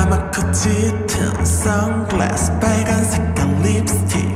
까맣고 짙은 선글라스 빨간색깔 립스틱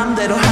time that'll